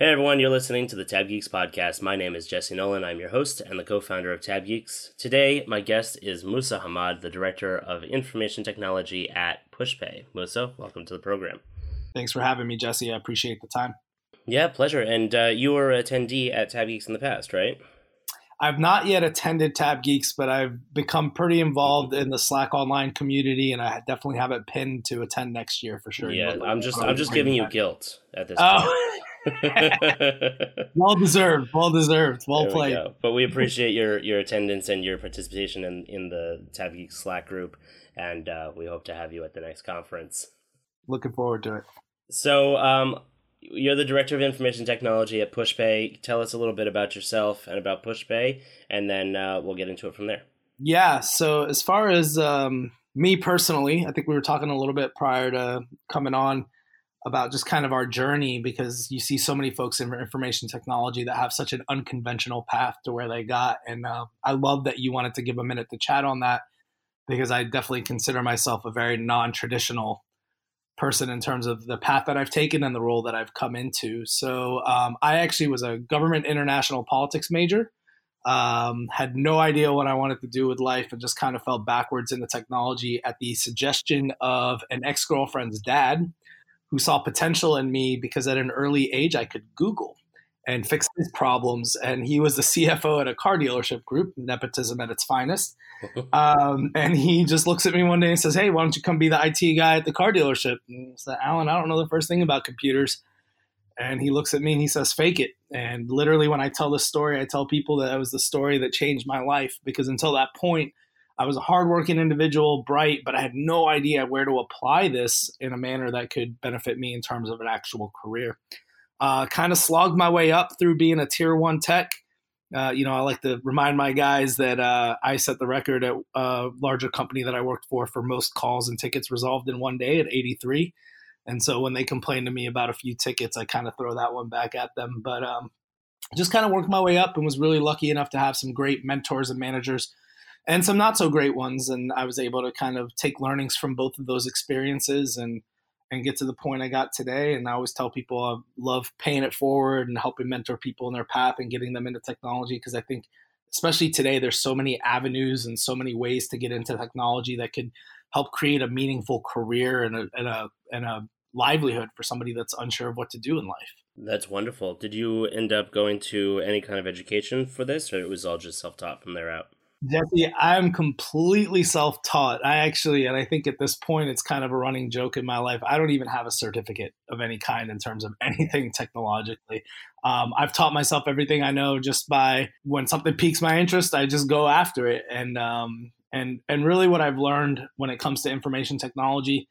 Hey everyone, you're listening to the Tab Geeks podcast. My name is Jesse Nolan. I'm your host and the co founder of Tab Geeks. Today, my guest is Musa Hamad, the Director of Information Technology at PushPay. Musa, welcome to the program. Thanks for having me, Jesse. I appreciate the time. Yeah, pleasure. And uh, you were an attendee at Tab Geeks in the past, right? I've not yet attended Tab Geeks, but I've become pretty involved in the Slack online community, and I definitely have it pinned to attend next year for sure. Yeah, I'm just I'm just giving you guilt at this point. Oh. well deserved. Well deserved. Well there played. We but we appreciate your your attendance and your participation in in the Tab Geek Slack group, and uh, we hope to have you at the next conference. Looking forward to it. So, um, you're the director of information technology at PushPay. Tell us a little bit about yourself and about PushPay, and then uh, we'll get into it from there. Yeah. So, as far as um, me personally, I think we were talking a little bit prior to coming on about just kind of our journey because you see so many folks in information technology that have such an unconventional path to where they got. And uh, I love that you wanted to give a minute to chat on that because I definitely consider myself a very non traditional person in terms of the path that I've taken and the role that I've come into. So um, I actually was a government international politics major. Um, had no idea what I wanted to do with life and just kind of fell backwards into technology at the suggestion of an ex girlfriend's dad who saw potential in me because at an early age I could Google and fix his problems. And he was the CFO at a car dealership group, nepotism at its finest. Um, and he just looks at me one day and says, Hey, why don't you come be the IT guy at the car dealership? And I said, Alan, I don't know the first thing about computers. And he looks at me and he says, Fake it. And literally, when I tell this story, I tell people that it was the story that changed my life because until that point, I was a hardworking individual, bright, but I had no idea where to apply this in a manner that could benefit me in terms of an actual career. Uh, kind of slogged my way up through being a tier one tech. Uh, you know, I like to remind my guys that uh, I set the record at a larger company that I worked for for most calls and tickets resolved in one day at 83. And so when they complain to me about a few tickets, I kind of throw that one back at them. But um, just kind of worked my way up and was really lucky enough to have some great mentors and managers and some not so great ones. And I was able to kind of take learnings from both of those experiences and and get to the point I got today. And I always tell people I love paying it forward and helping mentor people in their path and getting them into technology because I think especially today there's so many avenues and so many ways to get into technology that could help create a meaningful career and a and a and a livelihood for somebody that's unsure of what to do in life. That's wonderful. Did you end up going to any kind of education for this or it was all just self-taught from there out? Jesse, I'm completely self taught. I actually, and I think at this point, it's kind of a running joke in my life. I don't even have a certificate of any kind in terms of anything technologically. Um, I've taught myself everything I know just by when something piques my interest, I just go after it. And, um, and, and really, what I've learned when it comes to information technology,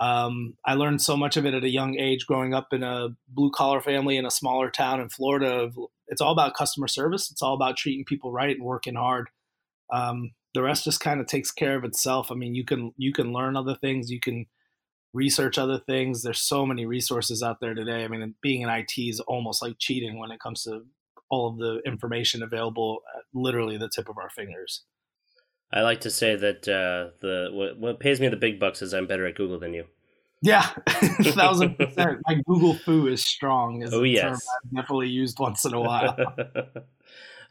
um, I learned so much of it at a young age growing up in a blue collar family in a smaller town in Florida. It's all about customer service, it's all about treating people right and working hard um, the rest just kind of takes care of itself. I mean, you can you can learn other things, you can research other things. There's so many resources out there today. I mean, being in IT is almost like cheating when it comes to all of the information available at literally the tip of our fingers. I like to say that uh, the what, what pays me the big bucks is I'm better at Google than you. Yeah, thousand percent. My Google foo is strong. Is oh yes, I've definitely used once in a while.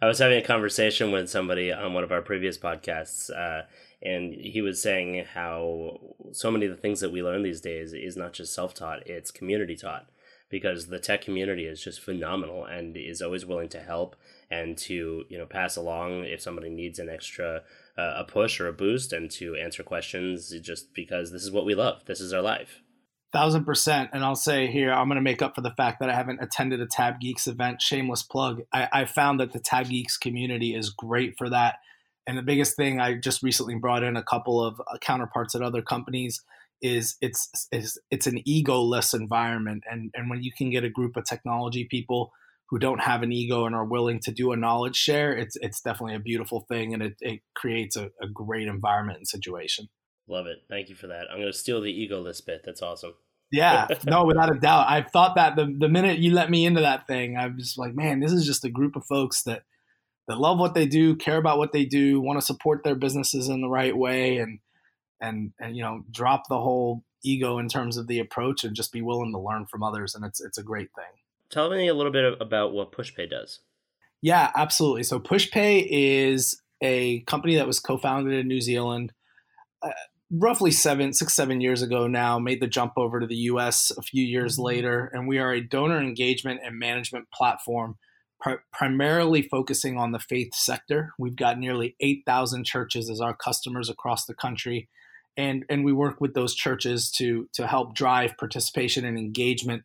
I was having a conversation with somebody on one of our previous podcasts, uh, and he was saying how so many of the things that we learn these days is not just self taught, it's community taught. Because the tech community is just phenomenal and is always willing to help and to you know pass along if somebody needs an extra uh, a push or a boost and to answer questions just because this is what we love. This is our life thousand percent. And I'll say here, I'm going to make up for the fact that I haven't attended a Tab Geeks event. Shameless plug. I, I found that the Tab Geeks community is great for that. And the biggest thing I just recently brought in a couple of uh, counterparts at other companies is it's it's, it's an egoless environment. And and when you can get a group of technology people who don't have an ego and are willing to do a knowledge share, it's it's definitely a beautiful thing, and it, it creates a, a great environment and situation. Love it. Thank you for that. I'm going to steal the egoless bit. That's awesome. Yeah, no, without a doubt. I've thought that the the minute you let me into that thing, I was like, man, this is just a group of folks that that love what they do, care about what they do, want to support their businesses in the right way, and and and you know, drop the whole ego in terms of the approach and just be willing to learn from others, and it's it's a great thing. Tell me a little bit about what PushPay does. Yeah, absolutely. So PushPay is a company that was co-founded in New Zealand. Uh, roughly seven, six, seven years ago now, made the jump over to the US a few years mm-hmm. later. And we are a donor engagement and management platform primarily focusing on the faith sector. We've got nearly 8,000 churches as our customers across the country. And, and we work with those churches to, to help drive participation and engagement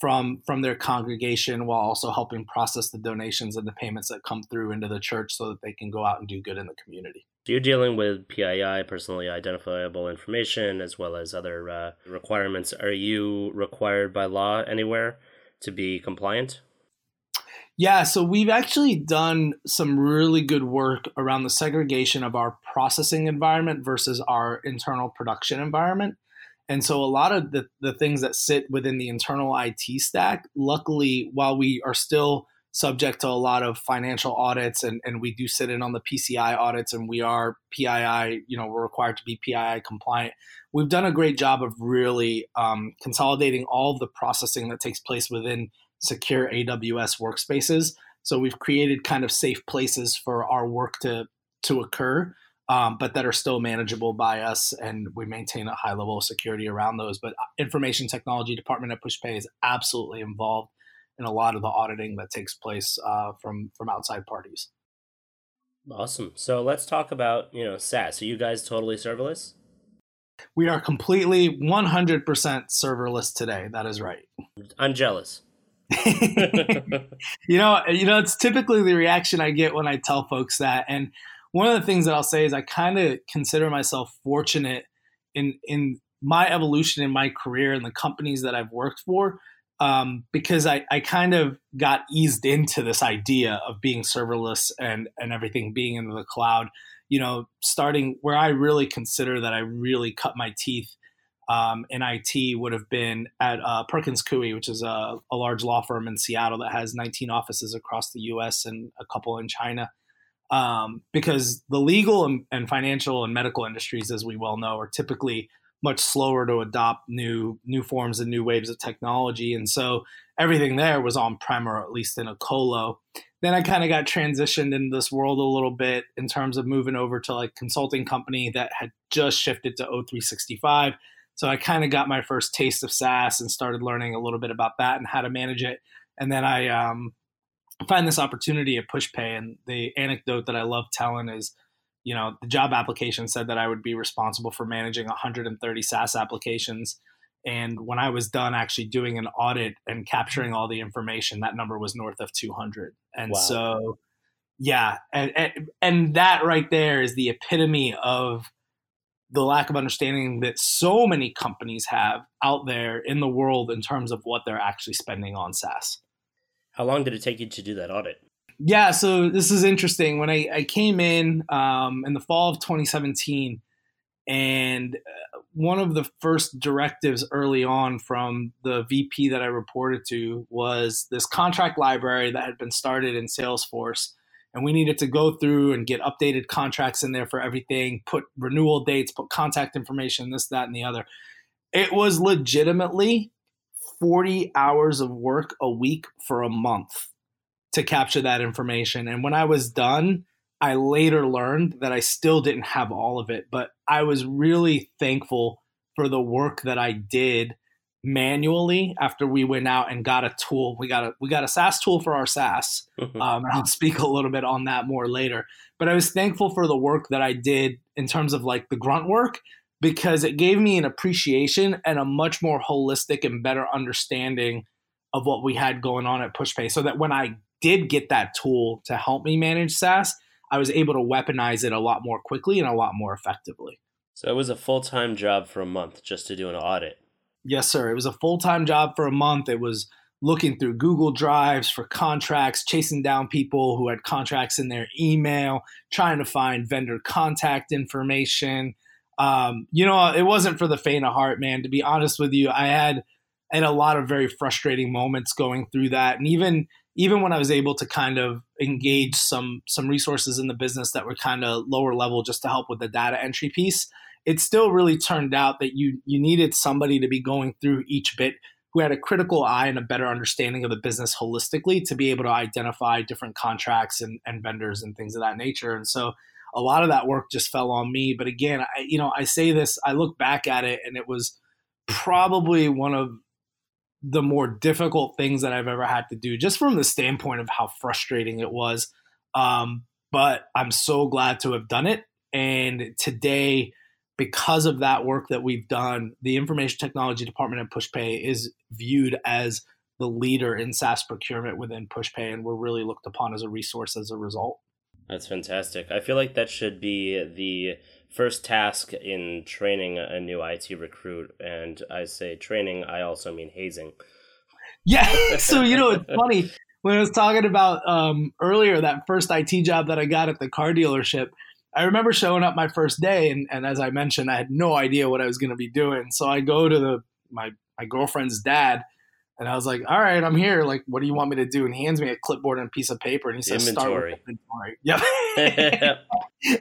from from their congregation while also helping process the donations and the payments that come through into the church so that they can go out and do good in the community. So you're dealing with PII, personally identifiable information, as well as other uh, requirements. Are you required by law anywhere to be compliant? Yeah, so we've actually done some really good work around the segregation of our processing environment versus our internal production environment. And so a lot of the, the things that sit within the internal IT stack, luckily, while we are still subject to a lot of financial audits and, and we do sit in on the PCI audits and we are PII, you know, we're required to be PII compliant. We've done a great job of really um, consolidating all the processing that takes place within secure AWS workspaces. So we've created kind of safe places for our work to to occur um, but that are still manageable by us, and we maintain a high level of security around those. But uh, information technology department at PushPay is absolutely involved in a lot of the auditing that takes place uh, from from outside parties. Awesome. So let's talk about you know SaaS. Are you guys totally serverless? We are completely 100% serverless today. That is right. I'm jealous. you know, you know, it's typically the reaction I get when I tell folks that, and one of the things that I'll say is I kind of consider myself fortunate in in my evolution in my career and the companies that I've worked for um, because I, I kind of got eased into this idea of being serverless and and everything being in the cloud. You know, starting where I really consider that I really cut my teeth um, in IT would have been at uh, Perkins Coie, which is a, a large law firm in Seattle that has 19 offices across the U.S. and a couple in China um, because the legal and, and, financial and medical industries, as we well know, are typically much slower to adopt new new forms and new waves of technology, and so everything there was on prem or at least in a colo. Then I kind of got transitioned into this world a little bit in terms of moving over to like consulting company that had just shifted to O365. So I kind of got my first taste of SaaS and started learning a little bit about that and how to manage it. And then I um, find this opportunity at PushPay. And the anecdote that I love telling is, you know, the job application said that I would be responsible for managing 130 SaaS applications. And when I was done actually doing an audit and capturing all the information, that number was north of 200. And wow. so, yeah, and, and, and that right there is the epitome of the lack of understanding that so many companies have out there in the world in terms of what they're actually spending on SaaS. How long did it take you to do that audit? Yeah, so this is interesting. When I, I came in um, in the fall of 2017, and uh, one of the first directives early on from the VP that I reported to was this contract library that had been started in Salesforce. And we needed to go through and get updated contracts in there for everything, put renewal dates, put contact information, this, that, and the other. It was legitimately 40 hours of work a week for a month to capture that information. And when I was done, I later learned that I still didn't have all of it, but I was really thankful for the work that I did manually after we went out and got a tool. We got a we got a SaaS tool for our SaaS, mm-hmm. um, and I'll speak a little bit on that more later. But I was thankful for the work that I did in terms of like the grunt work because it gave me an appreciation and a much more holistic and better understanding of what we had going on at PushPay. So that when I did get that tool to help me manage SaaS, I was able to weaponize it a lot more quickly and a lot more effectively. So it was a full time job for a month just to do an audit. Yes, sir. It was a full time job for a month. It was looking through Google Drives for contracts, chasing down people who had contracts in their email, trying to find vendor contact information, um, you know, it wasn't for the faint of heart, man. To be honest with you, I had I had a lot of very frustrating moments going through that, and even even when I was able to kind of engage some some resources in the business that were kind of lower level just to help with the data entry piece, it still really turned out that you you needed somebody to be going through each bit who had a critical eye and a better understanding of the business holistically to be able to identify different contracts and, and vendors and things of that nature. And so a lot of that work just fell on me. But again, I, you know, I say this, I look back at it and it was probably one of the more difficult things that I've ever had to do, just from the standpoint of how frustrating it was. Um, but I'm so glad to have done it. And today, because of that work that we've done, the information technology department at PushPay is viewed as the leader in SaaS procurement within PushPay, and we're really looked upon as a resource as a result. That's fantastic. I feel like that should be the first task in training a new IT recruit. And I say training, I also mean hazing. Yeah. So, you know, it's funny when I was talking about um, earlier that first IT job that I got at the car dealership. I remember showing up my first day, and, and as I mentioned, I had no idea what I was going to be doing. So I go to the my my girlfriend's dad, and I was like, "All right, I'm here. Like, what do you want me to do?" And he hands me a clipboard and a piece of paper, and he says, "Inventory." Start with inventory. Yep.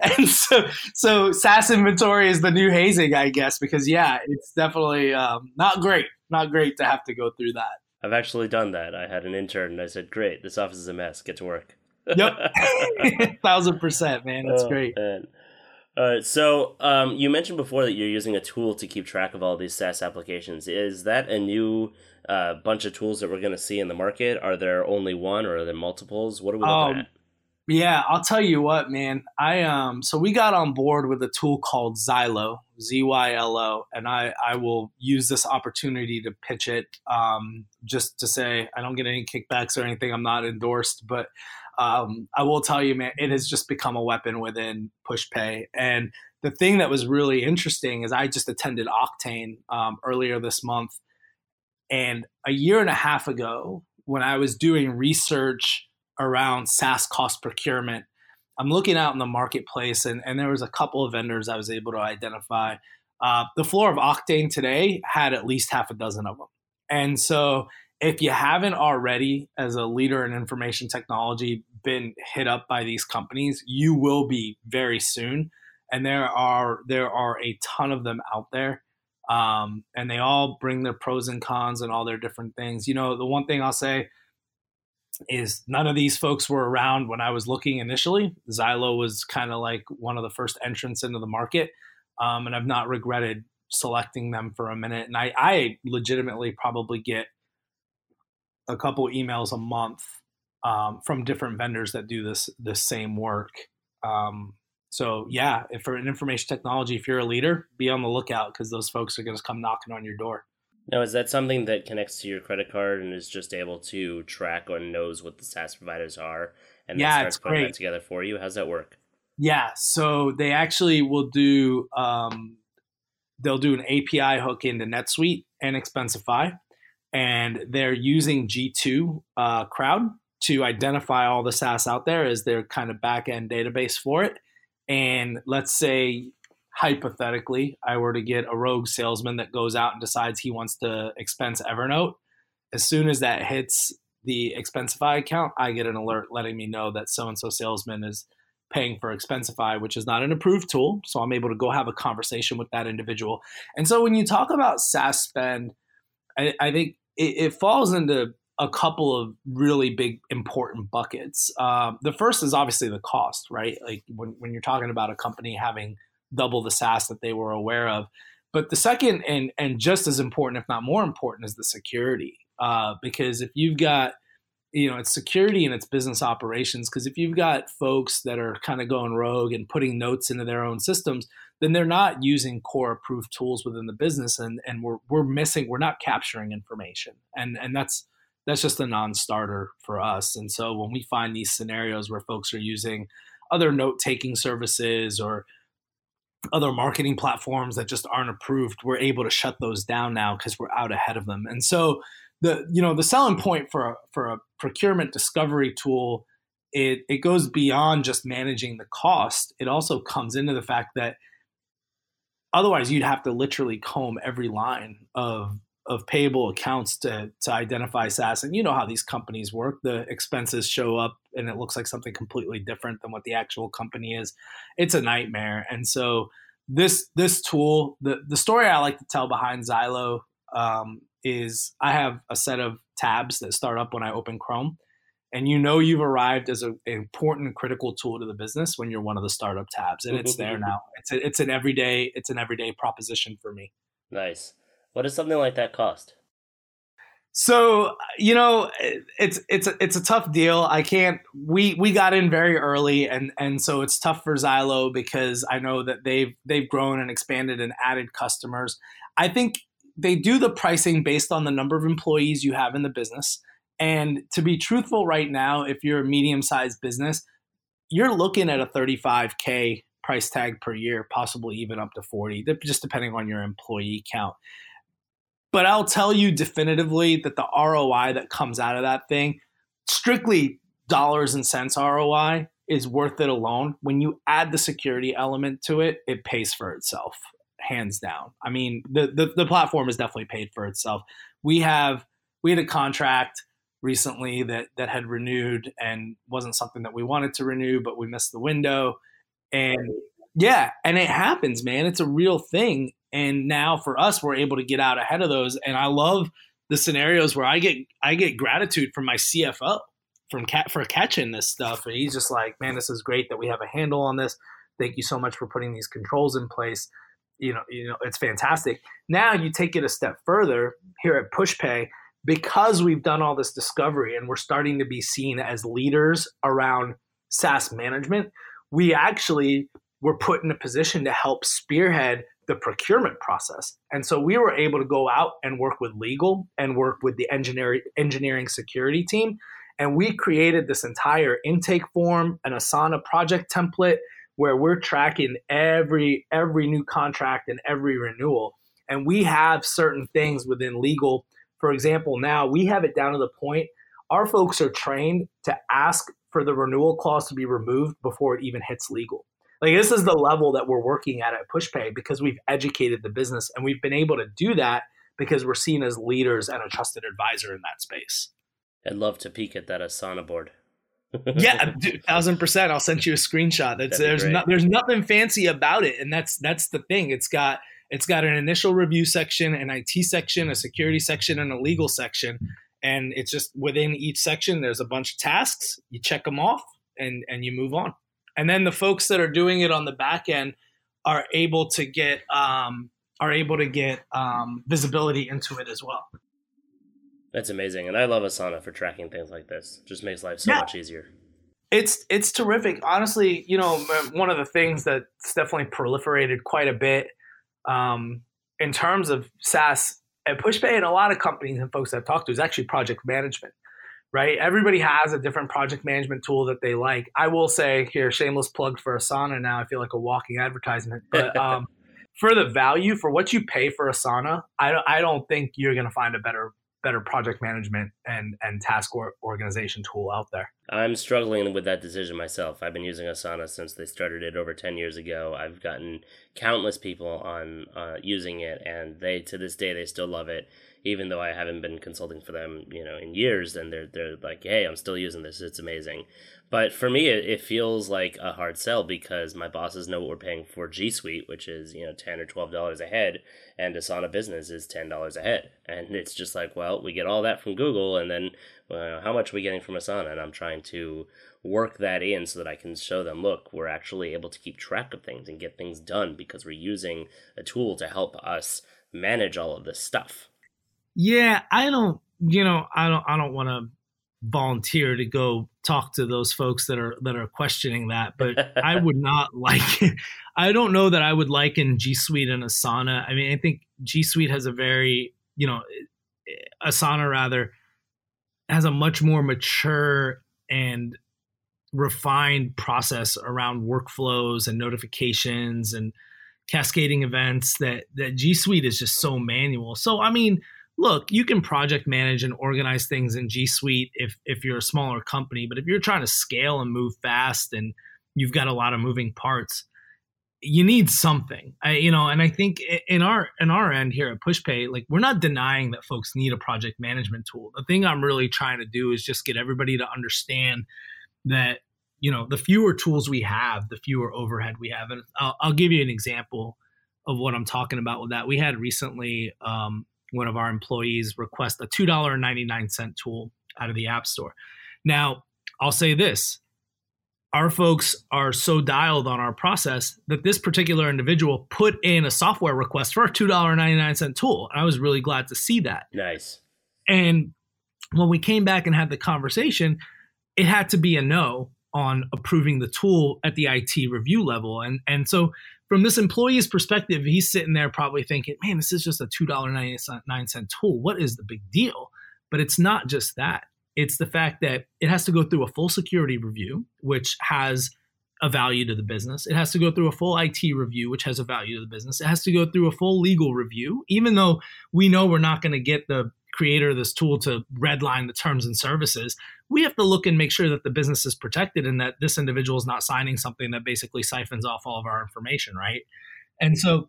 and so, so SaaS inventory is the new hazing, I guess, because yeah, it's definitely um, not great. Not great to have to go through that. I've actually done that. I had an intern, and I said, "Great, this office is a mess. Get to work." yep, thousand percent, man. That's oh, great. Man. All right. So um, you mentioned before that you're using a tool to keep track of all these SaaS applications. Is that a new uh, bunch of tools that we're going to see in the market? Are there only one, or are there multiples? What are we looking um, at? Yeah, I'll tell you what, man. I um so we got on board with a tool called Zylo, Z Y L O, and I I will use this opportunity to pitch it um just to say I don't get any kickbacks or anything. I'm not endorsed, but um, I will tell you, man, it has just become a weapon within PushPay. And the thing that was really interesting is I just attended Oktane um, earlier this month, and a year and a half ago, when I was doing research around SaaS cost procurement, I'm looking out in the marketplace, and, and there was a couple of vendors I was able to identify. Uh, the floor of Oktane today had at least half a dozen of them. And so if you haven't already, as a leader in information technology, been hit up by these companies, you will be very soon. And there are there are a ton of them out there, um, and they all bring their pros and cons and all their different things. You know, the one thing I'll say is none of these folks were around when I was looking initially. Zylo was kind of like one of the first entrants into the market, um, and I've not regretted selecting them for a minute. And I, I legitimately probably get a couple emails a month um, from different vendors that do this the same work. Um, so yeah, if for an information technology, if you're a leader, be on the lookout because those folks are going to come knocking on your door. Now, is that something that connects to your credit card and is just able to track or knows what the SaaS providers are and yeah, starts putting great. that together for you? How's that work? Yeah, so they actually will do um, they'll do an API hook into NetSuite and Expensify, and they're using G2 uh, Crowd to identify all the SaaS out there as their kind of back end database for it. And let's say, hypothetically, I were to get a rogue salesman that goes out and decides he wants to expense Evernote. As soon as that hits the Expensify account, I get an alert letting me know that so and so salesman is paying for Expensify, which is not an approved tool. So I'm able to go have a conversation with that individual. And so when you talk about SaaS spend, I, I think it, it, falls into a couple of really big important buckets. Uh, the first is obviously the cost, right? Like when, when you're talking about a company having double the SaaS that they were aware of. But the second and and just as important, if not more important, is the security. Uh, because if you've got you know it's security and it's business operations because if you've got folks that are kind of going rogue and putting notes into their own systems then they're not using core approved tools within the business and and we're we're missing we're not capturing information and and that's that's just a non-starter for us. And so when we find these scenarios where folks are using other note-taking services or other marketing platforms that just aren't approved, we're able to shut those down now because we're out ahead of them. And so the you know the selling point for a, for a procurement discovery tool it it goes beyond just managing the cost. It also comes into the fact that otherwise you'd have to literally comb every line of of payable accounts to to identify SaaS. And you know how these companies work. The expenses show up and it looks like something completely different than what the actual company is. It's a nightmare. And so this this tool, the the story I like to tell behind Zylo um, is I have a set of tabs that start up when I open Chrome. And you know you've arrived as a, an important critical tool to the business when you're one of the startup tabs. And it's there now. It's a, it's an everyday it's an everyday proposition for me. Nice. What does something like that cost? So you know, it's it's it's a tough deal. I can't. We we got in very early, and and so it's tough for Zylo because I know that they've they've grown and expanded and added customers. I think they do the pricing based on the number of employees you have in the business. And to be truthful, right now, if you're a medium sized business, you're looking at a 35k price tag per year, possibly even up to 40, just depending on your employee count. But I'll tell you definitively that the ROI that comes out of that thing, strictly dollars and cents ROI, is worth it alone. When you add the security element to it, it pays for itself, hands down. I mean, the, the, the platform is definitely paid for itself. We have we had a contract recently that that had renewed and wasn't something that we wanted to renew, but we missed the window. And yeah, and it happens, man. It's a real thing. And now for us, we're able to get out ahead of those. And I love the scenarios where I get I get gratitude from my CFO from cat for catching this stuff. And he's just like, man, this is great that we have a handle on this. Thank you so much for putting these controls in place. You know, you know, it's fantastic. Now you take it a step further here at PushPay because we've done all this discovery and we're starting to be seen as leaders around SaaS management. We actually were put in a position to help spearhead the procurement process. And so we were able to go out and work with legal and work with the engineering engineering security team. And we created this entire intake form, an Asana project template where we're tracking every every new contract and every renewal. And we have certain things within legal. For example, now we have it down to the point our folks are trained to ask for the renewal clause to be removed before it even hits legal. Like this is the level that we're working at at PushPay because we've educated the business and we've been able to do that because we're seen as leaders and a trusted advisor in that space. I'd love to peek at that Asana board. yeah, thousand percent. I'll send you a screenshot. That's there's no, there's nothing fancy about it, and that's that's the thing. It's got it's got an initial review section, an IT section, a security section, and a legal section, and it's just within each section. There's a bunch of tasks. You check them off, and and you move on and then the folks that are doing it on the back end are able to get um, are able to get um, visibility into it as well. That's amazing, and I love Asana for tracking things like this. It Just makes life so yeah. much easier. It's it's terrific. Honestly, you know, one of the things that's definitely proliferated quite a bit um, in terms of SaaS at PushPay and a lot of companies and folks I've talked to is actually project management right? Everybody has a different project management tool that they like. I will say here, shameless plug for Asana. Now I feel like a walking advertisement, but um, for the value for what you pay for Asana, I don't, I don't think you're going to find a better better project management and and task or organization tool out there. I'm struggling with that decision myself. I've been using Asana since they started it over 10 years ago. I've gotten countless people on uh, using it and they to this day they still love it even though I haven't been consulting for them, you know, in years, and they're they're like, hey, I'm still using this. It's amazing. But for me, it, it feels like a hard sell because my bosses know what we're paying for G Suite, which is you know ten or twelve dollars a head, and Asana Business is ten dollars a head, and it's just like, well, we get all that from Google, and then well, how much are we getting from Asana? And I'm trying to work that in so that I can show them, look, we're actually able to keep track of things and get things done because we're using a tool to help us manage all of this stuff. Yeah, I don't. You know, I don't. I don't want to volunteer to go talk to those folks that are that are questioning that but i would not like i don't know that i would liken g suite and asana i mean i think g suite has a very you know eh, asana rather has a much more mature and refined process around workflows and notifications and cascading events that that g suite is just so manual so i mean look, you can project manage and organize things in G Suite if if you're a smaller company, but if you're trying to scale and move fast and you've got a lot of moving parts, you need something. I, you know, and I think in our in our end here at PushPay, like we're not denying that folks need a project management tool. The thing I'm really trying to do is just get everybody to understand that you know the fewer tools we have, the fewer overhead we have. And I'll, I'll give you an example of what I'm talking about with that. We had recently um, one of our employees request a $2.99 tool out of the App Store. Now, I'll say this our folks are so dialed on our process that this particular individual put in a software request for a $2.99 tool. And I was really glad to see that. Nice. And when we came back and had the conversation, it had to be a no on approving the tool at the IT review level. And and so from this employee's perspective, he's sitting there probably thinking, man, this is just a $2.99 tool. What is the big deal? But it's not just that. It's the fact that it has to go through a full security review, which has a value to the business. It has to go through a full IT review, which has a value to the business. It has to go through a full legal review, even though we know we're not going to get the creator of this tool to redline the terms and services. We have to look and make sure that the business is protected and that this individual is not signing something that basically siphons off all of our information, right? And so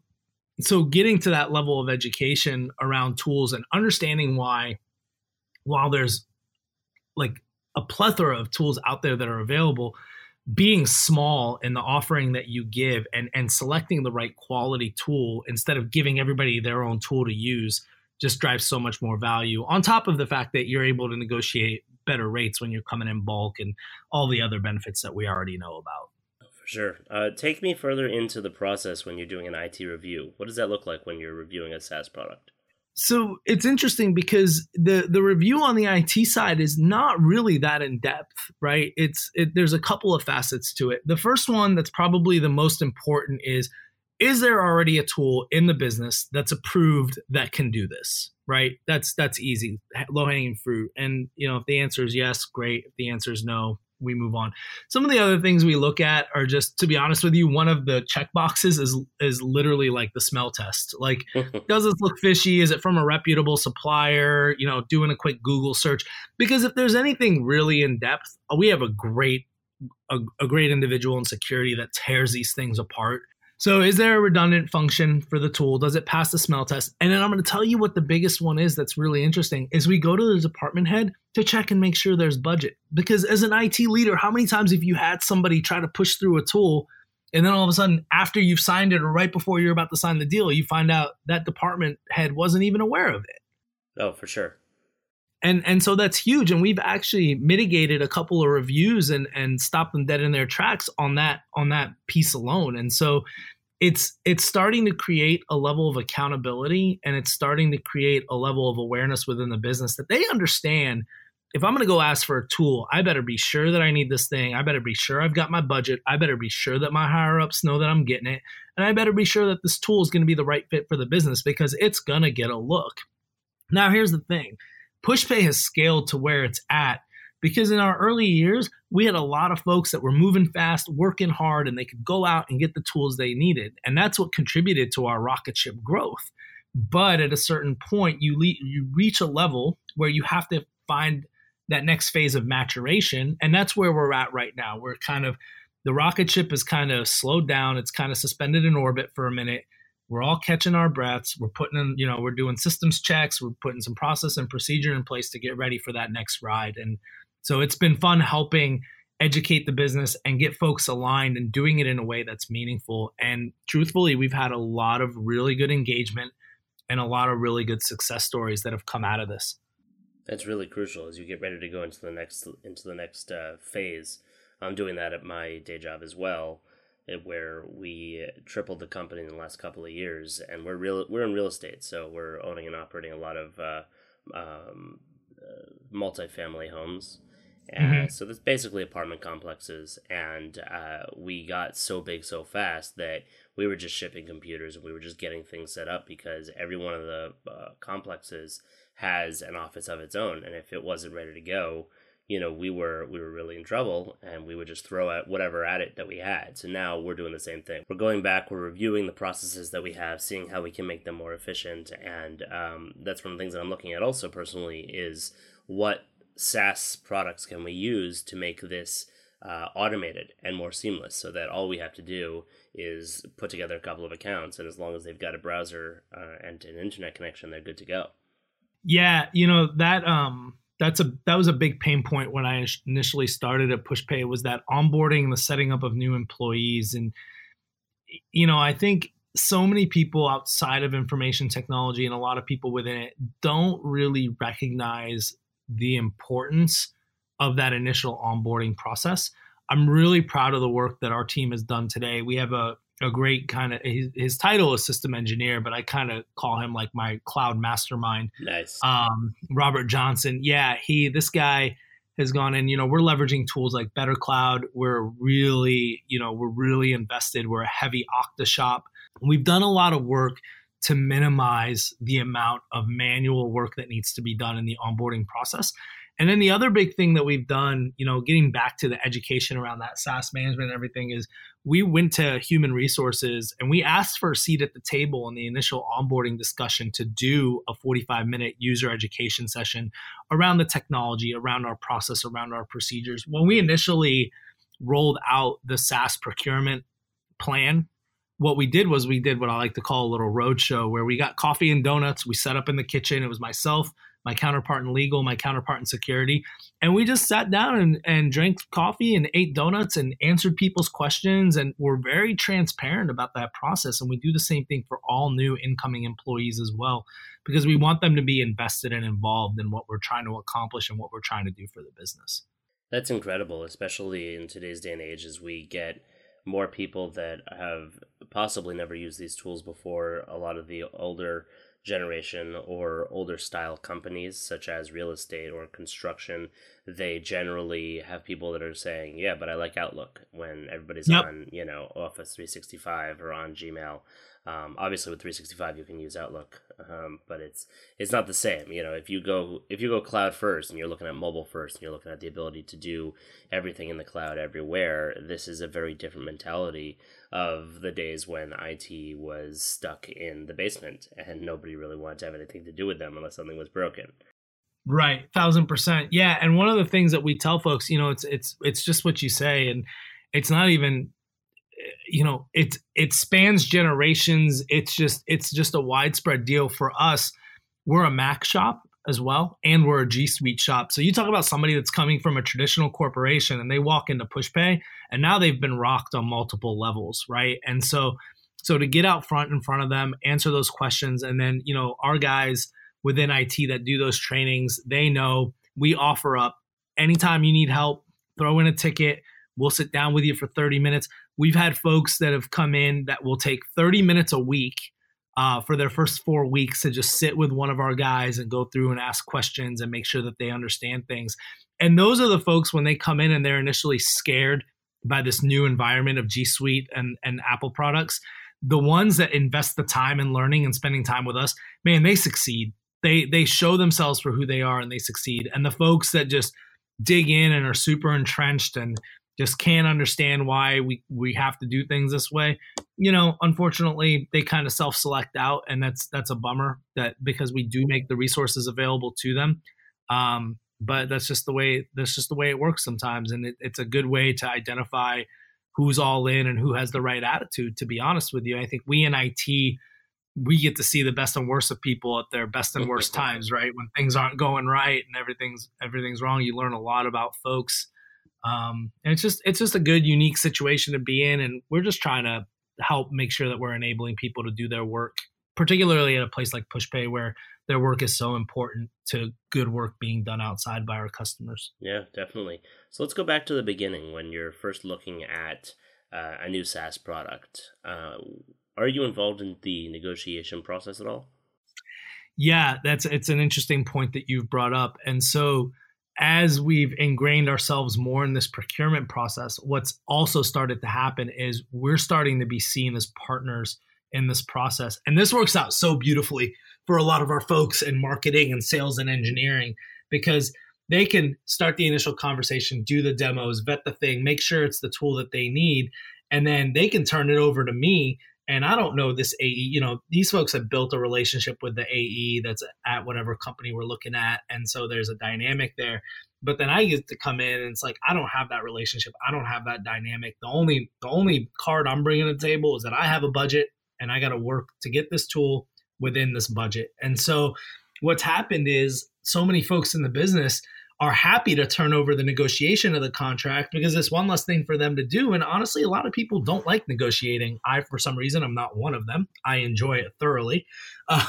so getting to that level of education around tools and understanding why while there's like a plethora of tools out there that are available being small in the offering that you give and and selecting the right quality tool instead of giving everybody their own tool to use just drives so much more value on top of the fact that you're able to negotiate better rates when you're coming in bulk and all the other benefits that we already know about for sure uh, take me further into the process when you're doing an it review what does that look like when you're reviewing a saas product so it's interesting because the the review on the IT side is not really that in depth, right? It's it, there's a couple of facets to it. The first one that's probably the most important is is there already a tool in the business that's approved that can do this, right? That's that's easy, low hanging fruit. And you know, if the answer is yes, great. If the answer is no, we move on. Some of the other things we look at are just to be honest with you, one of the check boxes is is literally like the smell test. Like, does this look fishy? Is it from a reputable supplier? You know, doing a quick Google search. Because if there's anything really in depth, we have a great a, a great individual in security that tears these things apart so, is there a redundant function for the tool? Does it pass the smell test? And then I'm going to tell you what the biggest one is that's really interesting is we go to the department head to check and make sure there's budget. Because as an IT leader, how many times have you had somebody try to push through a tool and then all of a sudden after you've signed it or right before you're about to sign the deal, you find out that department head wasn't even aware of it? Oh, for sure and and so that's huge and we've actually mitigated a couple of reviews and and stopped them dead in their tracks on that on that piece alone and so it's it's starting to create a level of accountability and it's starting to create a level of awareness within the business that they understand if I'm going to go ask for a tool, I better be sure that I need this thing. I better be sure I've got my budget. I better be sure that my higher ups know that I'm getting it. And I better be sure that this tool is going to be the right fit for the business because it's going to get a look. Now, here's the thing PushPay has scaled to where it's at because in our early years, we had a lot of folks that were moving fast, working hard, and they could go out and get the tools they needed. And that's what contributed to our rocket ship growth. But at a certain point, you, le- you reach a level where you have to find that next phase of maturation. And that's where we're at right now. We're kind of, the rocket ship is kind of slowed down, it's kind of suspended in orbit for a minute we're all catching our breaths. We're putting in you know we're doing systems checks. We're putting some process and procedure in place to get ready for that next ride. And so it's been fun helping educate the business and get folks aligned and doing it in a way that's meaningful. And truthfully we've had a lot of really good engagement and a lot of really good success stories that have come out of this. That's really crucial as you get ready to go into the next into the next uh, phase. I'm doing that at my day job as well where we tripled the company in the last couple of years, and we're real we're in real estate, so we're owning and operating a lot of uh, um, uh, multifamily homes. And mm-hmm. so that's basically apartment complexes, and uh, we got so big so fast that we were just shipping computers and we were just getting things set up because every one of the uh, complexes has an office of its own, and if it wasn't ready to go, you know we were we were really in trouble and we would just throw at whatever at it that we had. So now we're doing the same thing. We're going back we're reviewing the processes that we have seeing how we can make them more efficient. And um, that's one of the things that i'm looking at also personally is what saas products can we use to make this uh, automated and more seamless so that all we have to do is put together a couple of accounts and as long as they've got a browser uh, and an internet connection they're good to go. Yeah you know that um that's a that was a big pain point when I initially started at PushPay was that onboarding and the setting up of new employees and you know I think so many people outside of information technology and a lot of people within it don't really recognize the importance of that initial onboarding process. I'm really proud of the work that our team has done today. We have a, a great kind of his, his title is system engineer, but I kind of call him like my cloud mastermind. Nice. Um, Robert Johnson. Yeah, he this guy has gone in, you know, we're leveraging tools like BetterCloud. We're really, you know, we're really invested. We're a heavy Okta shop. We've done a lot of work to minimize the amount of manual work that needs to be done in the onboarding process. And then the other big thing that we've done, you know, getting back to the education around that SaaS management and everything is we went to human resources and we asked for a seat at the table in the initial onboarding discussion to do a 45 minute user education session around the technology, around our process, around our procedures. When we initially rolled out the SaaS procurement plan, what we did was we did what I like to call a little roadshow where we got coffee and donuts. We set up in the kitchen. It was myself, my counterpart in legal, my counterpart in security. And we just sat down and, and drank coffee and ate donuts and answered people's questions. And we're very transparent about that process. And we do the same thing for all new incoming employees as well, because we want them to be invested and involved in what we're trying to accomplish and what we're trying to do for the business. That's incredible, especially in today's day and age as we get more people that have possibly never used these tools before. A lot of the older generation or older style companies such as real estate or construction they generally have people that are saying yeah but i like outlook when everybody's yep. on you know office 365 or on gmail um, obviously, with 365, you can use Outlook, um, but it's it's not the same. You know, if you go if you go cloud first and you're looking at mobile first and you're looking at the ability to do everything in the cloud everywhere, this is a very different mentality of the days when IT was stuck in the basement and nobody really wanted to have anything to do with them unless something was broken. Right, thousand percent, yeah. And one of the things that we tell folks, you know, it's it's it's just what you say, and it's not even eh, you know it it spans generations it's just it's just a widespread deal for us we're a mac shop as well and we're a g suite shop so you talk about somebody that's coming from a traditional corporation and they walk into pushpay and now they've been rocked on multiple levels right and so so to get out front in front of them answer those questions and then you know our guys within it that do those trainings they know we offer up anytime you need help throw in a ticket We'll sit down with you for 30 minutes. We've had folks that have come in that will take 30 minutes a week uh, for their first four weeks to just sit with one of our guys and go through and ask questions and make sure that they understand things. And those are the folks when they come in and they're initially scared by this new environment of G Suite and, and Apple products. The ones that invest the time in learning and spending time with us, man, they succeed. They they show themselves for who they are and they succeed. And the folks that just dig in and are super entrenched and just can't understand why we we have to do things this way. You know unfortunately they kind of self-select out and that's that's a bummer that because we do make the resources available to them. Um, but that's just the way that's just the way it works sometimes and it, it's a good way to identify who's all in and who has the right attitude to be honest with you. I think we in it we get to see the best and worst of people at their best and worst times right? When things aren't going right and everything's everything's wrong you learn a lot about folks um, and it's just it's just a good, unique situation to be in, and we're just trying to help make sure that we're enabling people to do their work, particularly at a place like PushPay where their work is so important to good work being done outside by our customers. Yeah, definitely. So let's go back to the beginning when you're first looking at uh, a new SaaS product. Uh, are you involved in the negotiation process at all? Yeah, that's it's an interesting point that you've brought up, and so as we've ingrained ourselves more in this procurement process, what's also started to happen is we're starting to be seen as partners in this process. And this works out so beautifully for a lot of our folks in marketing and sales and engineering because they can start the initial conversation, do the demos, vet the thing, make sure it's the tool that they need, and then they can turn it over to me and I don't know this AE, you know, these folks have built a relationship with the AE that's at whatever company we're looking at. And so there's a dynamic there. But then I get to come in and it's like, I don't have that relationship. I don't have that dynamic. The only, the only card I'm bringing to the table is that I have a budget and I got to work to get this tool within this budget. And so what's happened is so many folks in the business are happy to turn over the negotiation of the contract because it's one less thing for them to do. And honestly, a lot of people don't like negotiating. I, for some reason, I'm not one of them. I enjoy it thoroughly.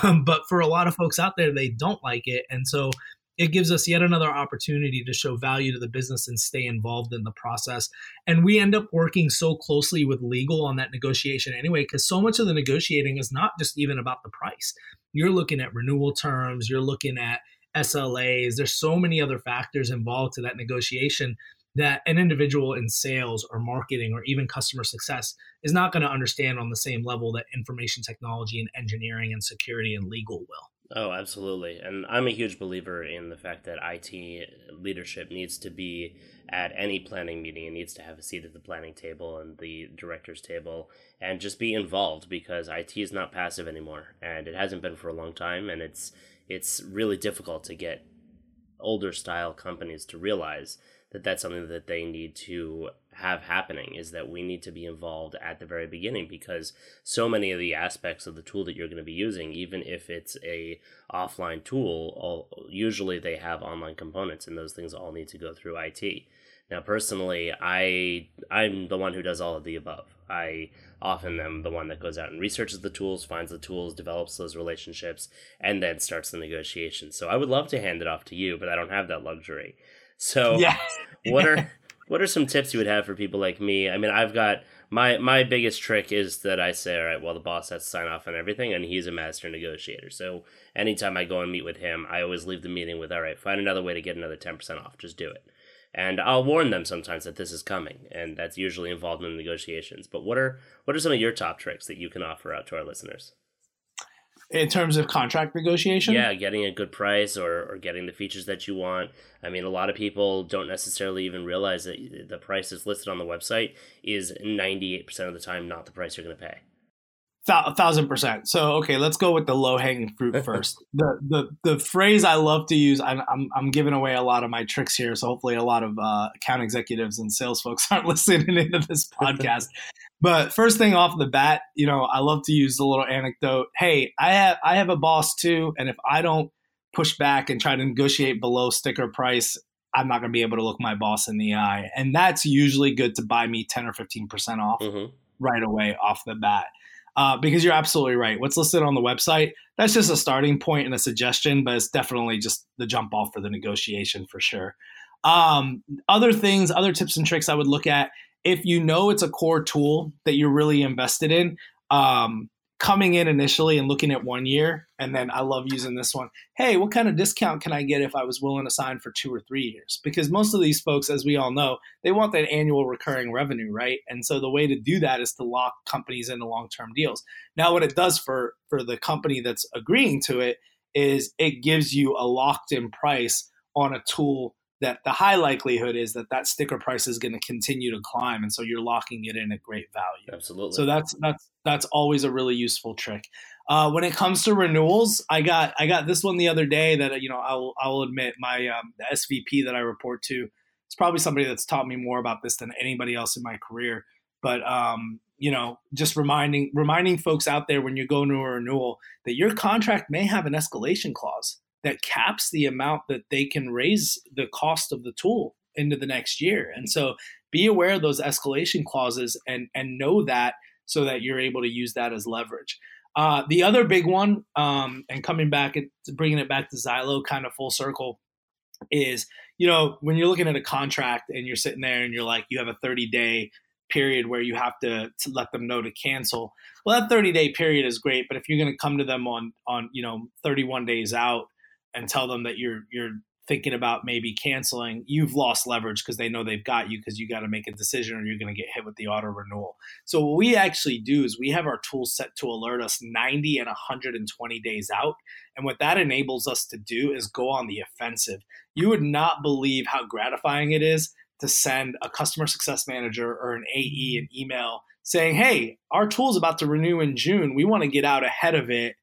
Um, but for a lot of folks out there, they don't like it. And so it gives us yet another opportunity to show value to the business and stay involved in the process. And we end up working so closely with legal on that negotiation anyway, because so much of the negotiating is not just even about the price. You're looking at renewal terms, you're looking at SLAs. There's so many other factors involved to that negotiation that an individual in sales or marketing or even customer success is not going to understand on the same level that information technology and engineering and security and legal will. Oh, absolutely. And I'm a huge believer in the fact that IT leadership needs to be at any planning meeting. It needs to have a seat at the planning table and the director's table and just be involved because IT is not passive anymore. And it hasn't been for a long time. And it's it's really difficult to get older style companies to realize that that's something that they need to have happening is that we need to be involved at the very beginning because so many of the aspects of the tool that you're going to be using even if it's a offline tool all, usually they have online components and those things all need to go through IT now, personally, I I'm the one who does all of the above. I often am the one that goes out and researches the tools, finds the tools, develops those relationships, and then starts the negotiation. So I would love to hand it off to you, but I don't have that luxury. So yeah. what are what are some tips you would have for people like me? I mean, I've got my my biggest trick is that I say, all right, well, the boss has to sign off on everything, and he's a master negotiator. So anytime I go and meet with him, I always leave the meeting with, all right, find another way to get another ten percent off. Just do it and I'll warn them sometimes that this is coming, and that's usually involved in the negotiations. But what are what are some of your top tricks that you can offer out to our listeners? In terms of contract negotiation? Yeah, getting a good price or, or getting the features that you want. I mean, a lot of people don't necessarily even realize that the price is listed on the website is 98% of the time not the price you're going to pay. A thousand percent. So okay, let's go with the low hanging fruit first. the the the phrase I love to use. I'm, I'm I'm giving away a lot of my tricks here, so hopefully a lot of uh, account executives and sales folks aren't listening into this podcast. but first thing off the bat, you know, I love to use the little anecdote. Hey, I have I have a boss too, and if I don't push back and try to negotiate below sticker price, I'm not going to be able to look my boss in the eye, and that's usually good to buy me ten or fifteen percent off mm-hmm. right away off the bat uh, because you're absolutely right. What's listed on the website, that's just a starting point and a suggestion, but it's definitely just the jump off for the negotiation for sure. Um, other things, other tips and tricks I would look at if you know it's a core tool that you're really invested in. Um, coming in initially and looking at one year, and then I love using this one. Hey, what kind of discount can I get if I was willing to sign for two or three years? Because most of these folks, as we all know, they want that annual recurring revenue, right? And so the way to do that is to lock companies into long term deals. Now, what it does for for the company that's agreeing to it is it gives you a locked in price on a tool that the high likelihood is that that sticker price is going to continue to climb and so you're locking it in at great value. Absolutely. So that's that's that's always a really useful trick. Uh, when it comes to renewals i got i got this one the other day that you know i'll i'll admit my um, the svp that i report to it's probably somebody that's taught me more about this than anybody else in my career. But um, you know just reminding reminding folks out there when you go into a renewal that your contract may have an escalation clause that caps the amount that they can raise the cost of the tool into the next year. And so be aware of those escalation clauses and and know that so that you're able to use that as leverage. Uh, the other big one, um, and coming back and bringing it back to Zylo, kind of full circle, is you know when you're looking at a contract and you're sitting there and you're like you have a 30 day period where you have to, to let them know to cancel. Well, that 30 day period is great, but if you're going to come to them on on you know 31 days out and tell them that you're you're thinking about maybe canceling, you've lost leverage because they know they've got you because you got to make a decision or you're going to get hit with the auto renewal. So what we actually do is we have our tools set to alert us 90 and 120 days out. And what that enables us to do is go on the offensive. You would not believe how gratifying it is to send a customer success manager or an AE an email saying, "Hey, our tool's about to renew in June. We want to get out ahead of it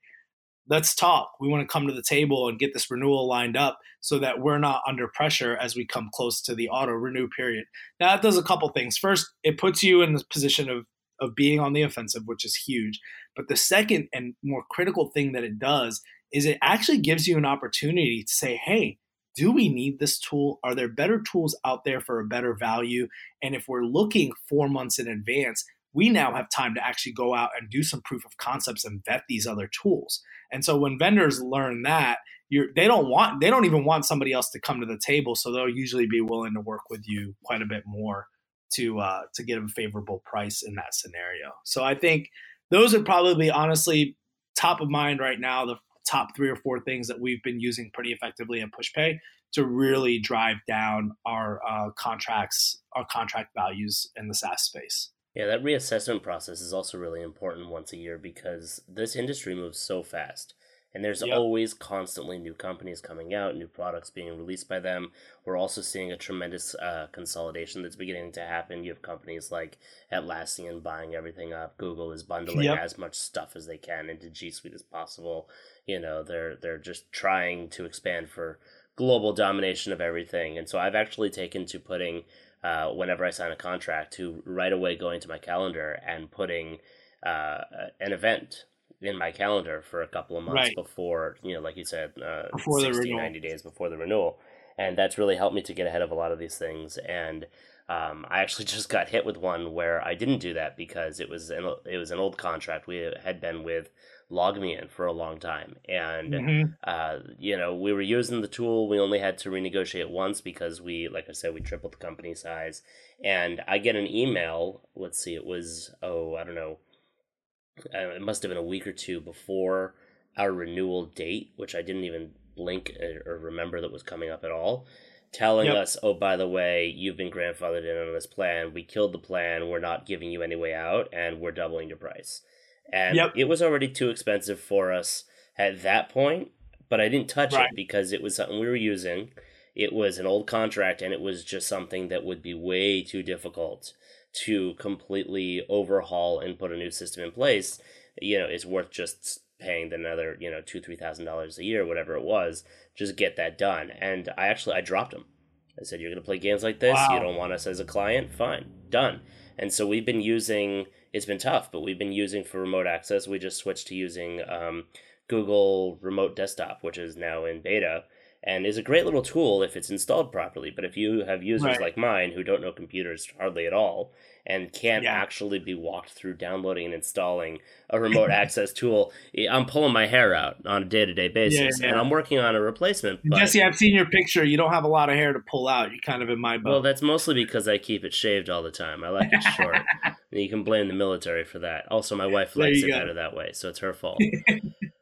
let's talk. We want to come to the table and get this renewal lined up so that we're not under pressure as we come close to the auto renew period. Now, that does a couple things. First, it puts you in the position of, of being on the offensive, which is huge. But the second and more critical thing that it does is it actually gives you an opportunity to say, hey, do we need this tool? Are there better tools out there for a better value? And if we're looking four months in advance, we now have time to actually go out and do some proof of concepts and vet these other tools. And so when vendors learn that, you're, they don't want they don't even want somebody else to come to the table, so they'll usually be willing to work with you quite a bit more to uh, to get a favorable price in that scenario. So I think those are probably honestly top of mind right now. The top three or four things that we've been using pretty effectively at PushPay to really drive down our uh, contracts, our contract values in the SaaS space. Yeah, that reassessment process is also really important once a year because this industry moves so fast. And there's yep. always constantly new companies coming out, new products being released by them. We're also seeing a tremendous uh, consolidation that's beginning to happen. You have companies like Atlassian buying everything up. Google is bundling yep. as much stuff as they can into G Suite as possible. You know, they're they're just trying to expand for global domination of everything. And so I've actually taken to putting uh, whenever I sign a contract to right away going to my calendar and putting uh, an event in my calendar for a couple of months right. before, you know, like you said, uh, before 60, 90 days before the renewal. And that's really helped me to get ahead of a lot of these things. And um, I actually just got hit with one where I didn't do that because it was an, it was an old contract we had been with LogMeIn for a long time, and mm-hmm. uh, you know we were using the tool. We only had to renegotiate once because we, like I said, we tripled the company size. And I get an email. Let's see, it was oh I don't know uh, it must have been a week or two before our renewal date, which I didn't even blink uh, or remember that was coming up at all, telling yep. us, oh, by the way, you've been grandfathered in on this plan. We killed the plan. We're not giving you any way out, and we're doubling your price. And yep. it was already too expensive for us at that point, but I didn't touch right. it because it was something we were using. It was an old contract, and it was just something that would be way too difficult to completely overhaul and put a new system in place, you know, it's worth just paying another, you know, two, three thousand dollars a year, whatever it was, just get that done. And I actually I dropped them. I said, You're gonna play games like this, wow. you don't want us as a client, fine, done. And so we've been using it's been tough, but we've been using for remote access. We just switched to using um, Google Remote Desktop, which is now in beta and is a great little tool if it's installed properly. But if you have users right. like mine who don't know computers hardly at all and can't yeah. actually be walked through downloading and installing a remote access tool, I'm pulling my hair out on a day to day basis, yeah, yeah. and I'm working on a replacement. But... Jesse, I've seen your picture. You don't have a lot of hair to pull out. You're kind of in my boat. Well, that's mostly because I keep it shaved all the time. I like it short. you can blame the military for that. Also, my wife likes it go. better that way, so it's her fault.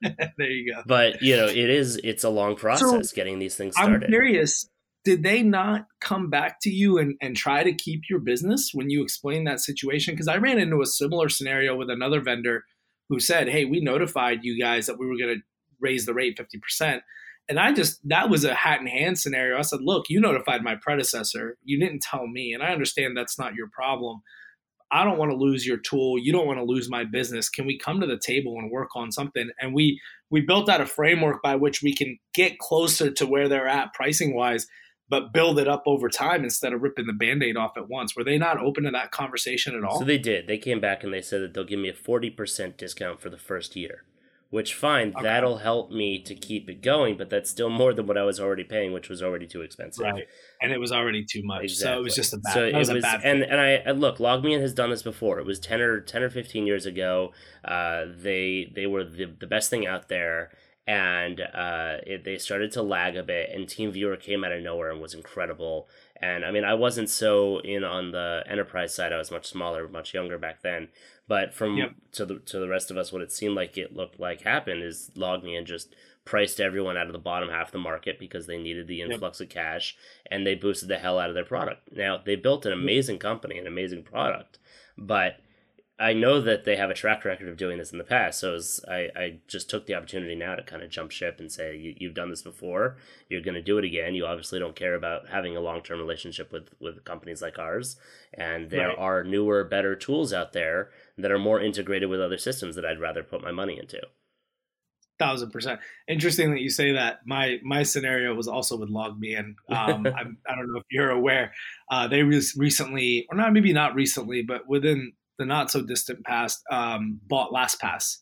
there you go. But you know, it is it's a long process so, getting these things started. I'm curious did they not come back to you and, and try to keep your business when you explained that situation? Because I ran into a similar scenario with another vendor who said, Hey, we notified you guys that we were going to raise the rate 50%. And I just, that was a hat in hand scenario. I said, Look, you notified my predecessor. You didn't tell me. And I understand that's not your problem. I don't want to lose your tool. You don't want to lose my business. Can we come to the table and work on something? And we we built out a framework by which we can get closer to where they're at pricing wise but build it up over time instead of ripping the band-aid off at once. Were they not open to that conversation at all? So they did. They came back and they said that they'll give me a 40% discount for the first year which fine okay. that'll help me to keep it going but that's still more than what i was already paying which was already too expensive. Right. And it was already too much. Exactly. so it was just a bad so it was, was and, and i look logmein has done this before. It was 10 or 10 or 15 years ago. Uh, they they were the, the best thing out there and uh, it, they started to lag a bit. And TeamViewer came out of nowhere and was incredible. And I mean, I wasn't so in on the enterprise side. I was much smaller, much younger back then. But from yep. to the to the rest of us, what it seemed like it looked like happened is LogMeIn just priced everyone out of the bottom half of the market because they needed the influx yep. of cash, and they boosted the hell out of their product. Now they built an amazing company, an amazing product, but I know that they have a track record of doing this in the past, so was, I, I just took the opportunity now to kind of jump ship and say, you, you've done this before, you're going to do it again. You obviously don't care about having a long term relationship with, with companies like ours, and there right. are newer, better tools out there that are more integrated with other systems that I'd rather put my money into. Thousand percent. Interesting that you say that. My my scenario was also with LogMeIn. Um, I'm, I don't know if you're aware. Uh, they re- recently, or not maybe not recently, but within the not so distant past um, bought LastPass.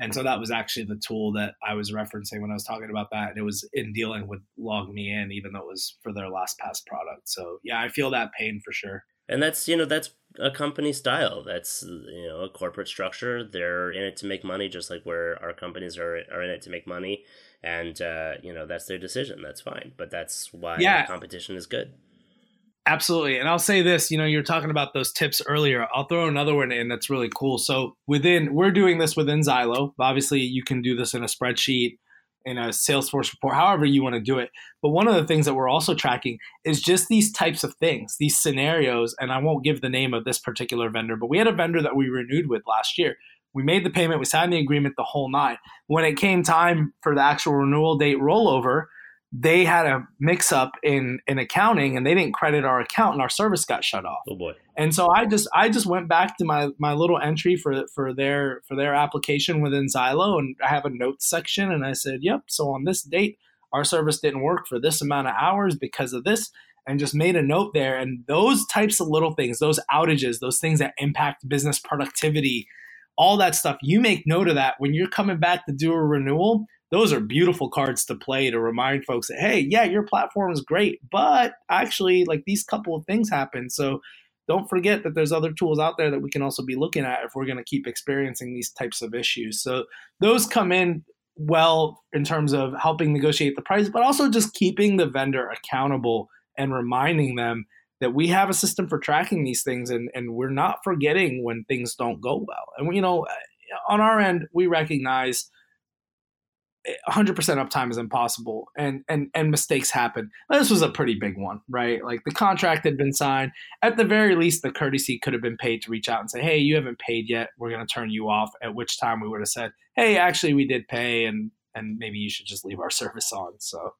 And so that was actually the tool that I was referencing when I was talking about that. And it was in dealing with LogMeIn, even though it was for their LastPass product. So yeah, I feel that pain for sure. And that's, you know, that's a company style. That's, you know, a corporate structure. They're in it to make money, just like where our companies are, are in it to make money. And, uh, you know, that's their decision. That's fine. But that's why yeah. competition is good. Absolutely. And I'll say this, you know, you're talking about those tips earlier. I'll throw another one in that's really cool. So within we're doing this within Zylo. Obviously, you can do this in a spreadsheet, in a Salesforce report, however you want to do it. But one of the things that we're also tracking is just these types of things, these scenarios, and I won't give the name of this particular vendor, but we had a vendor that we renewed with last year. We made the payment, we signed the agreement, the whole nine. When it came time for the actual renewal date rollover, they had a mix up in in accounting and they didn't credit our account and our service got shut off. Oh boy. And so I just I just went back to my my little entry for for their for their application within Zylo and I have a notes section and I said, "Yep, so on this date our service didn't work for this amount of hours because of this." And just made a note there and those types of little things, those outages, those things that impact business productivity, all that stuff, you make note of that when you're coming back to do a renewal those are beautiful cards to play to remind folks that hey yeah your platform is great but actually like these couple of things happen. So don't forget that there's other tools out there that we can also be looking at if we're going to keep experiencing these types of issues. So those come in well in terms of helping negotiate the price but also just keeping the vendor accountable and reminding them that we have a system for tracking these things and, and we're not forgetting when things don't go well. And you know on our end we recognize 100% uptime is impossible and and and mistakes happen. This was a pretty big one right? Like the contract had been signed. At the very least the courtesy could have been paid to reach out and say hey you haven't paid yet. We're going to turn you off. At which time we would have said hey actually we did pay and and maybe you should just leave our service on so.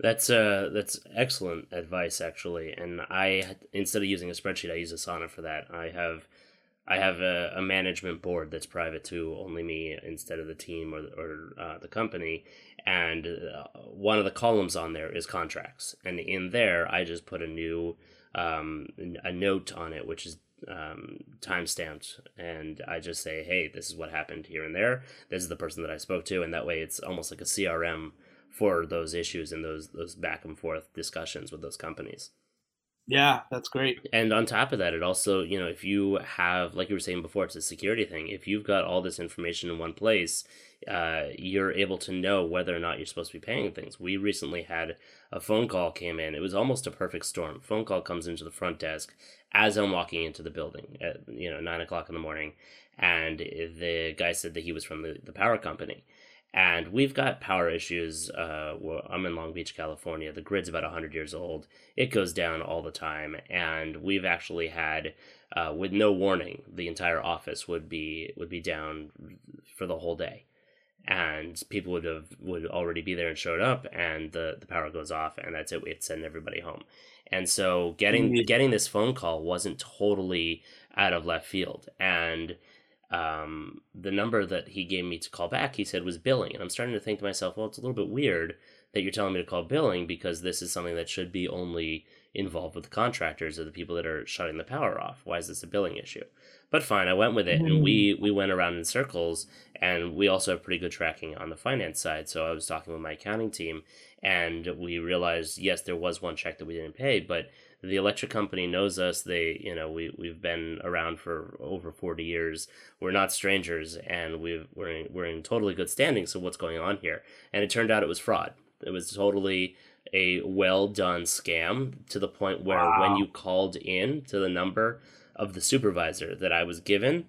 That's uh that's excellent advice actually and i instead of using a spreadsheet i use asana for that. I have I have a, a, management board that's private to only me instead of the team or, or uh, the company. And uh, one of the columns on there is contracts. And in there, I just put a new um, a note on it, which is um, time stamped. And I just say, hey, this is what happened here and there. This is the person that I spoke to. And that way, it's almost like a CRM for those issues and those those back and forth discussions with those companies. Yeah, that's great. And on top of that, it also, you know, if you have, like you were saying before, it's a security thing. If you've got all this information in one place, uh, you're able to know whether or not you're supposed to be paying things. We recently had a phone call came in. It was almost a perfect storm. Phone call comes into the front desk as I'm walking into the building at, you know, nine o'clock in the morning. And the guy said that he was from the, the power company and we've got power issues. Uh, well, I'm in Long Beach, California. The grid's about 100 years old. It goes down all the time, and we've actually had, uh, with no warning, the entire office would be would be down for the whole day, and people would have would already be there and showed up, and the the power goes off, and that's it. We'd send everybody home, and so getting mm-hmm. getting this phone call wasn't totally out of left field, and um, the number that he gave me to call back, he said was billing. And I'm starting to think to myself, well, it's a little bit weird that you're telling me to call billing because this is something that should be only involved with the contractors or the people that are shutting the power off. Why is this a billing issue? But fine, I went with it, and we mm. we went around in circles, and we also have pretty good tracking on the finance side. So I was talking with my accounting team, and we realized yes, there was one check that we didn't pay, but the electric company knows us. They, you know, we we've been around for over forty years. We're not strangers, and we've we're in, we're in totally good standing. So what's going on here? And it turned out it was fraud. It was totally a well done scam to the point where wow. when you called in to the number of the supervisor that I was given,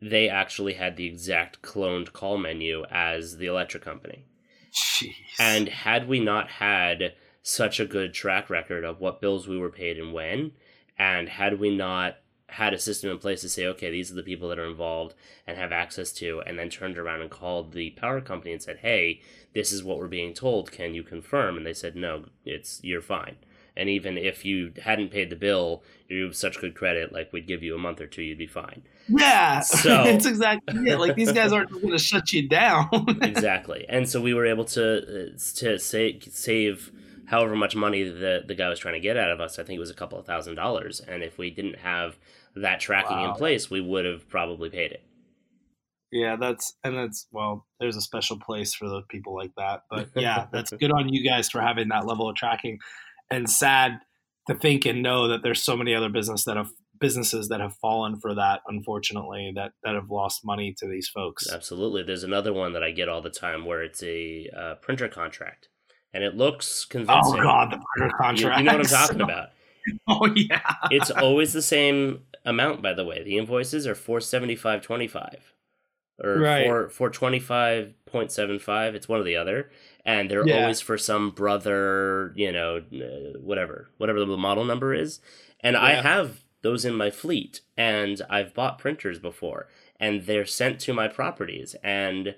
they actually had the exact cloned call menu as the electric company. Jeez. And had we not had such a good track record of what bills we were paid and when. And had we not had a system in place to say, okay, these are the people that are involved and have access to, and then turned around and called the power company and said, hey, this is what we're being told. Can you confirm? And they said, no, it's you're fine. And even if you hadn't paid the bill, you have such good credit, like we'd give you a month or two, you'd be fine. Yeah, so it's exactly it. Like these guys aren't going to shut you down. exactly, and so we were able to uh, to save save however much money the the guy was trying to get out of us. I think it was a couple of thousand dollars, and if we didn't have that tracking wow. in place, we would have probably paid it. Yeah, that's and that's well, there's a special place for those people like that. But yeah, that's good on you guys for having that level of tracking. And sad to think and know that there's so many other business that have businesses that have fallen for that unfortunately that that have lost money to these folks absolutely there's another one that i get all the time where it's a uh, printer contract and it looks convincing. Oh god the printer contract you, you know what i'm talking about. Oh yeah. It's always the same amount by the way. The invoices are 475.25 or right. 4 425.75 it's one or the other. And they're yeah. always for some brother you know uh, whatever whatever the model number is. And yeah. i have those in my fleet and I've bought printers before and they're sent to my properties. And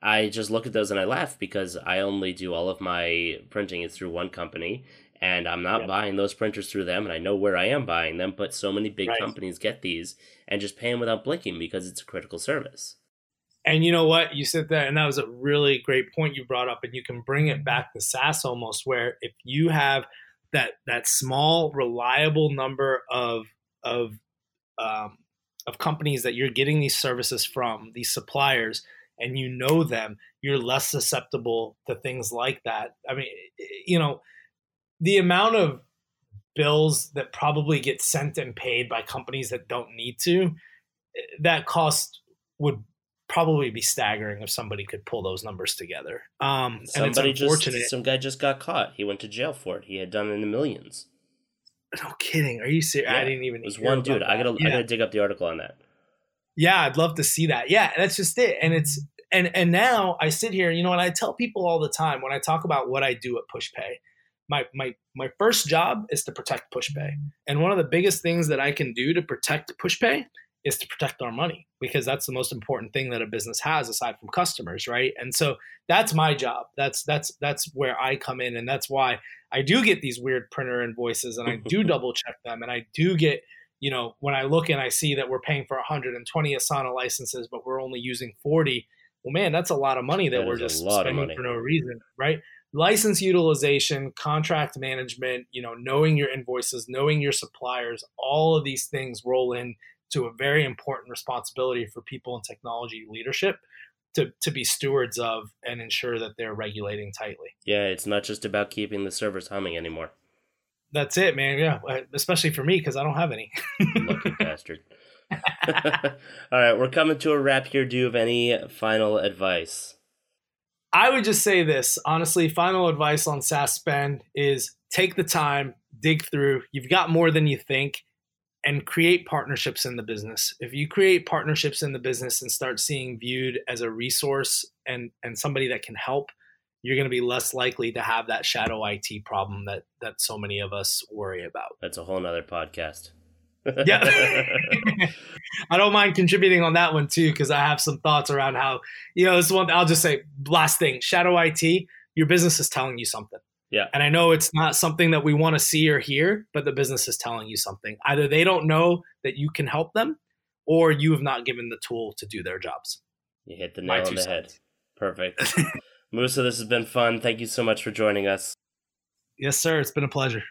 I just look at those and I laugh because I only do all of my printing is through one company and I'm not buying those printers through them and I know where I am buying them but so many big right. companies get these and just pay them without blinking because it's a critical service. And you know what? You said that, and that was a really great point you brought up. And you can bring it back to SaaS almost, where if you have that that small, reliable number of of um, of companies that you're getting these services from, these suppliers, and you know them, you're less susceptible to things like that. I mean, you know, the amount of bills that probably get sent and paid by companies that don't need to, that cost would probably be staggering if somebody could pull those numbers together. Um, somebody just some guy just got caught. He went to jail for it. He had done it in the millions. No kidding. Are you serious? Yeah, I didn't even. It was one dude. I gotta. Yeah. I gotta dig up the article on that. Yeah, I'd love to see that. Yeah, that's just it. And it's and and now I sit here. You know, and I tell people all the time when I talk about what I do at PushPay. My my my first job is to protect PushPay, and one of the biggest things that I can do to protect PushPay is to protect our money because that's the most important thing that a business has aside from customers right and so that's my job that's that's that's where i come in and that's why i do get these weird printer invoices and i do double check them and i do get you know when i look and i see that we're paying for 120 asana licenses but we're only using 40 well man that's a lot of money that, that we're just spending for no reason right license utilization contract management you know knowing your invoices knowing your suppliers all of these things roll in to a very important responsibility for people in technology leadership to, to be stewards of and ensure that they're regulating tightly. Yeah, it's not just about keeping the servers humming anymore. That's it, man. Yeah, especially for me because I don't have any. Lucky bastard. All right, we're coming to a wrap here. Do you have any final advice? I would just say this honestly. Final advice on SaaS spend is take the time, dig through. You've got more than you think and create partnerships in the business. If you create partnerships in the business and start seeing viewed as a resource and and somebody that can help, you're going to be less likely to have that shadow IT problem that that so many of us worry about. That's a whole nother podcast. yeah. I don't mind contributing on that one too because I have some thoughts around how, you know, this one I'll just say last thing, shadow IT, your business is telling you something. Yeah. And I know it's not something that we want to see or hear, but the business is telling you something. Either they don't know that you can help them or you have not given the tool to do their jobs. You hit the nail on the head. Perfect. Musa, this has been fun. Thank you so much for joining us. Yes, sir. It's been a pleasure.